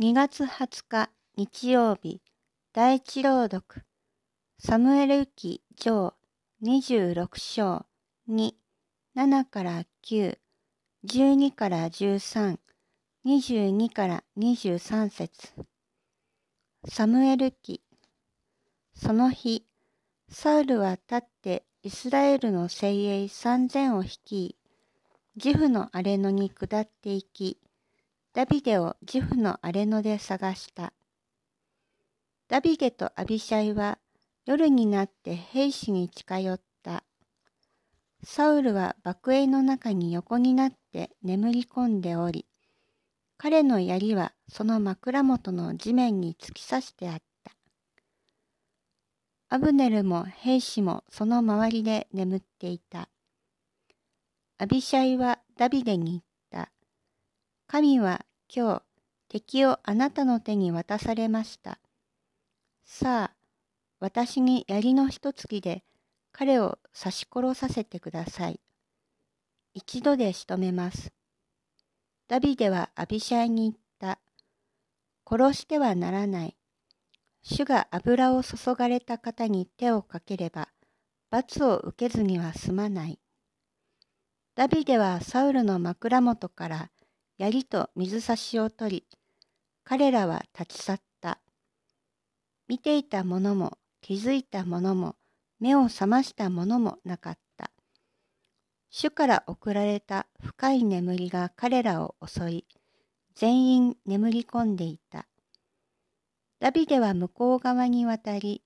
2月20日日曜日第一朗読。サムエル記上26章2、7から9、12から13、22から23節。サムエル記。その日、サウルは立ってイスラエルの精鋭三千を率い、ジフの荒れ野に下っていき、ダビデをジフの荒れ野で探した。ダビデとアビシャイは夜になって兵士に近寄った。サウルは爆営の中に横になって眠り込んでおり、彼の槍はその枕元の地面に突き刺してあった。アブネルも兵士もその周りで眠っていた。アビシャイはダビデに言った。神は今日敵をあなたの手に渡されました。さあ、私に槍の一突きで彼を刺し殺させてください。一度で仕留めます。ダビデはアビシャイに言った。殺してはならない。主が油を注がれた方に手をかければ、罰を受けずには済まない。ダビデはサウルの枕元から槍と水差しを取り、彼らは立ち去った。見ていた者も気づいた者も目を覚ました者もなかった。主から送られた深い眠りが彼らを襲い、全員眠り込んでいた。ダビデは向こう側に渡り、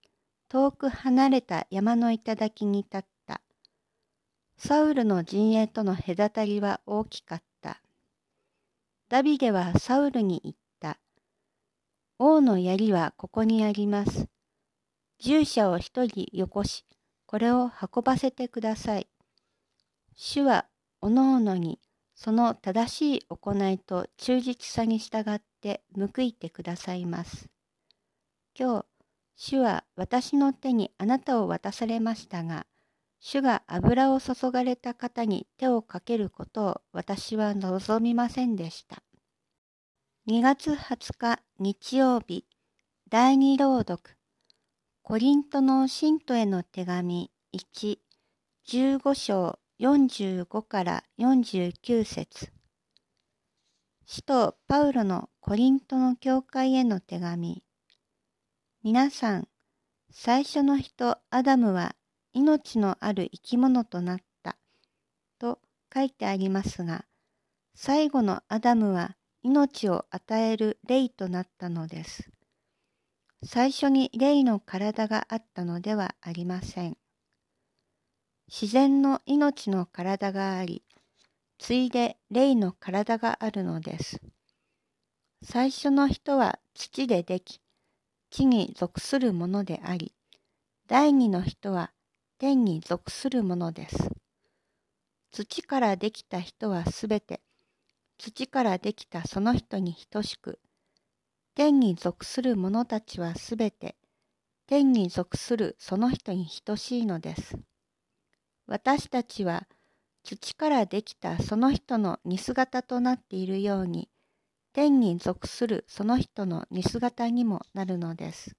遠く離れた山の頂に立った。サウルの陣営との隔たりは大きかった。ダビデはサウルに言った。王の槍はここにあります。従者を一人よこし、これを運ばせてください。主はおのおのにその正しい行いと忠実さに従って報いてくださいます。今日、主は私の手にあなたを渡されましたが、主が油を注がれた方に手をかけることを私は望みませんでした。2月20日日曜日第二朗読。コリントの信徒への手紙1、15章45から49節。使徒パウロのコリントの教会への手紙。皆さん、最初の人アダムは命のある生き物となったと書いてありますが、最後のアダムは命を与える霊となったのです。最初に霊の体があったのではありません。自然の命の体があり、ついで霊の体があるのです。最初の人は土ででき、地に属するものであり、第二の人は天に属するものです。土からできた人はすべて、土からできたその人に等しく、天に属する者たちはすべて天に属するその人に等しいのです。私たちは土からできたその人の似姿となっているように天に属するその人の似姿にもなるのです。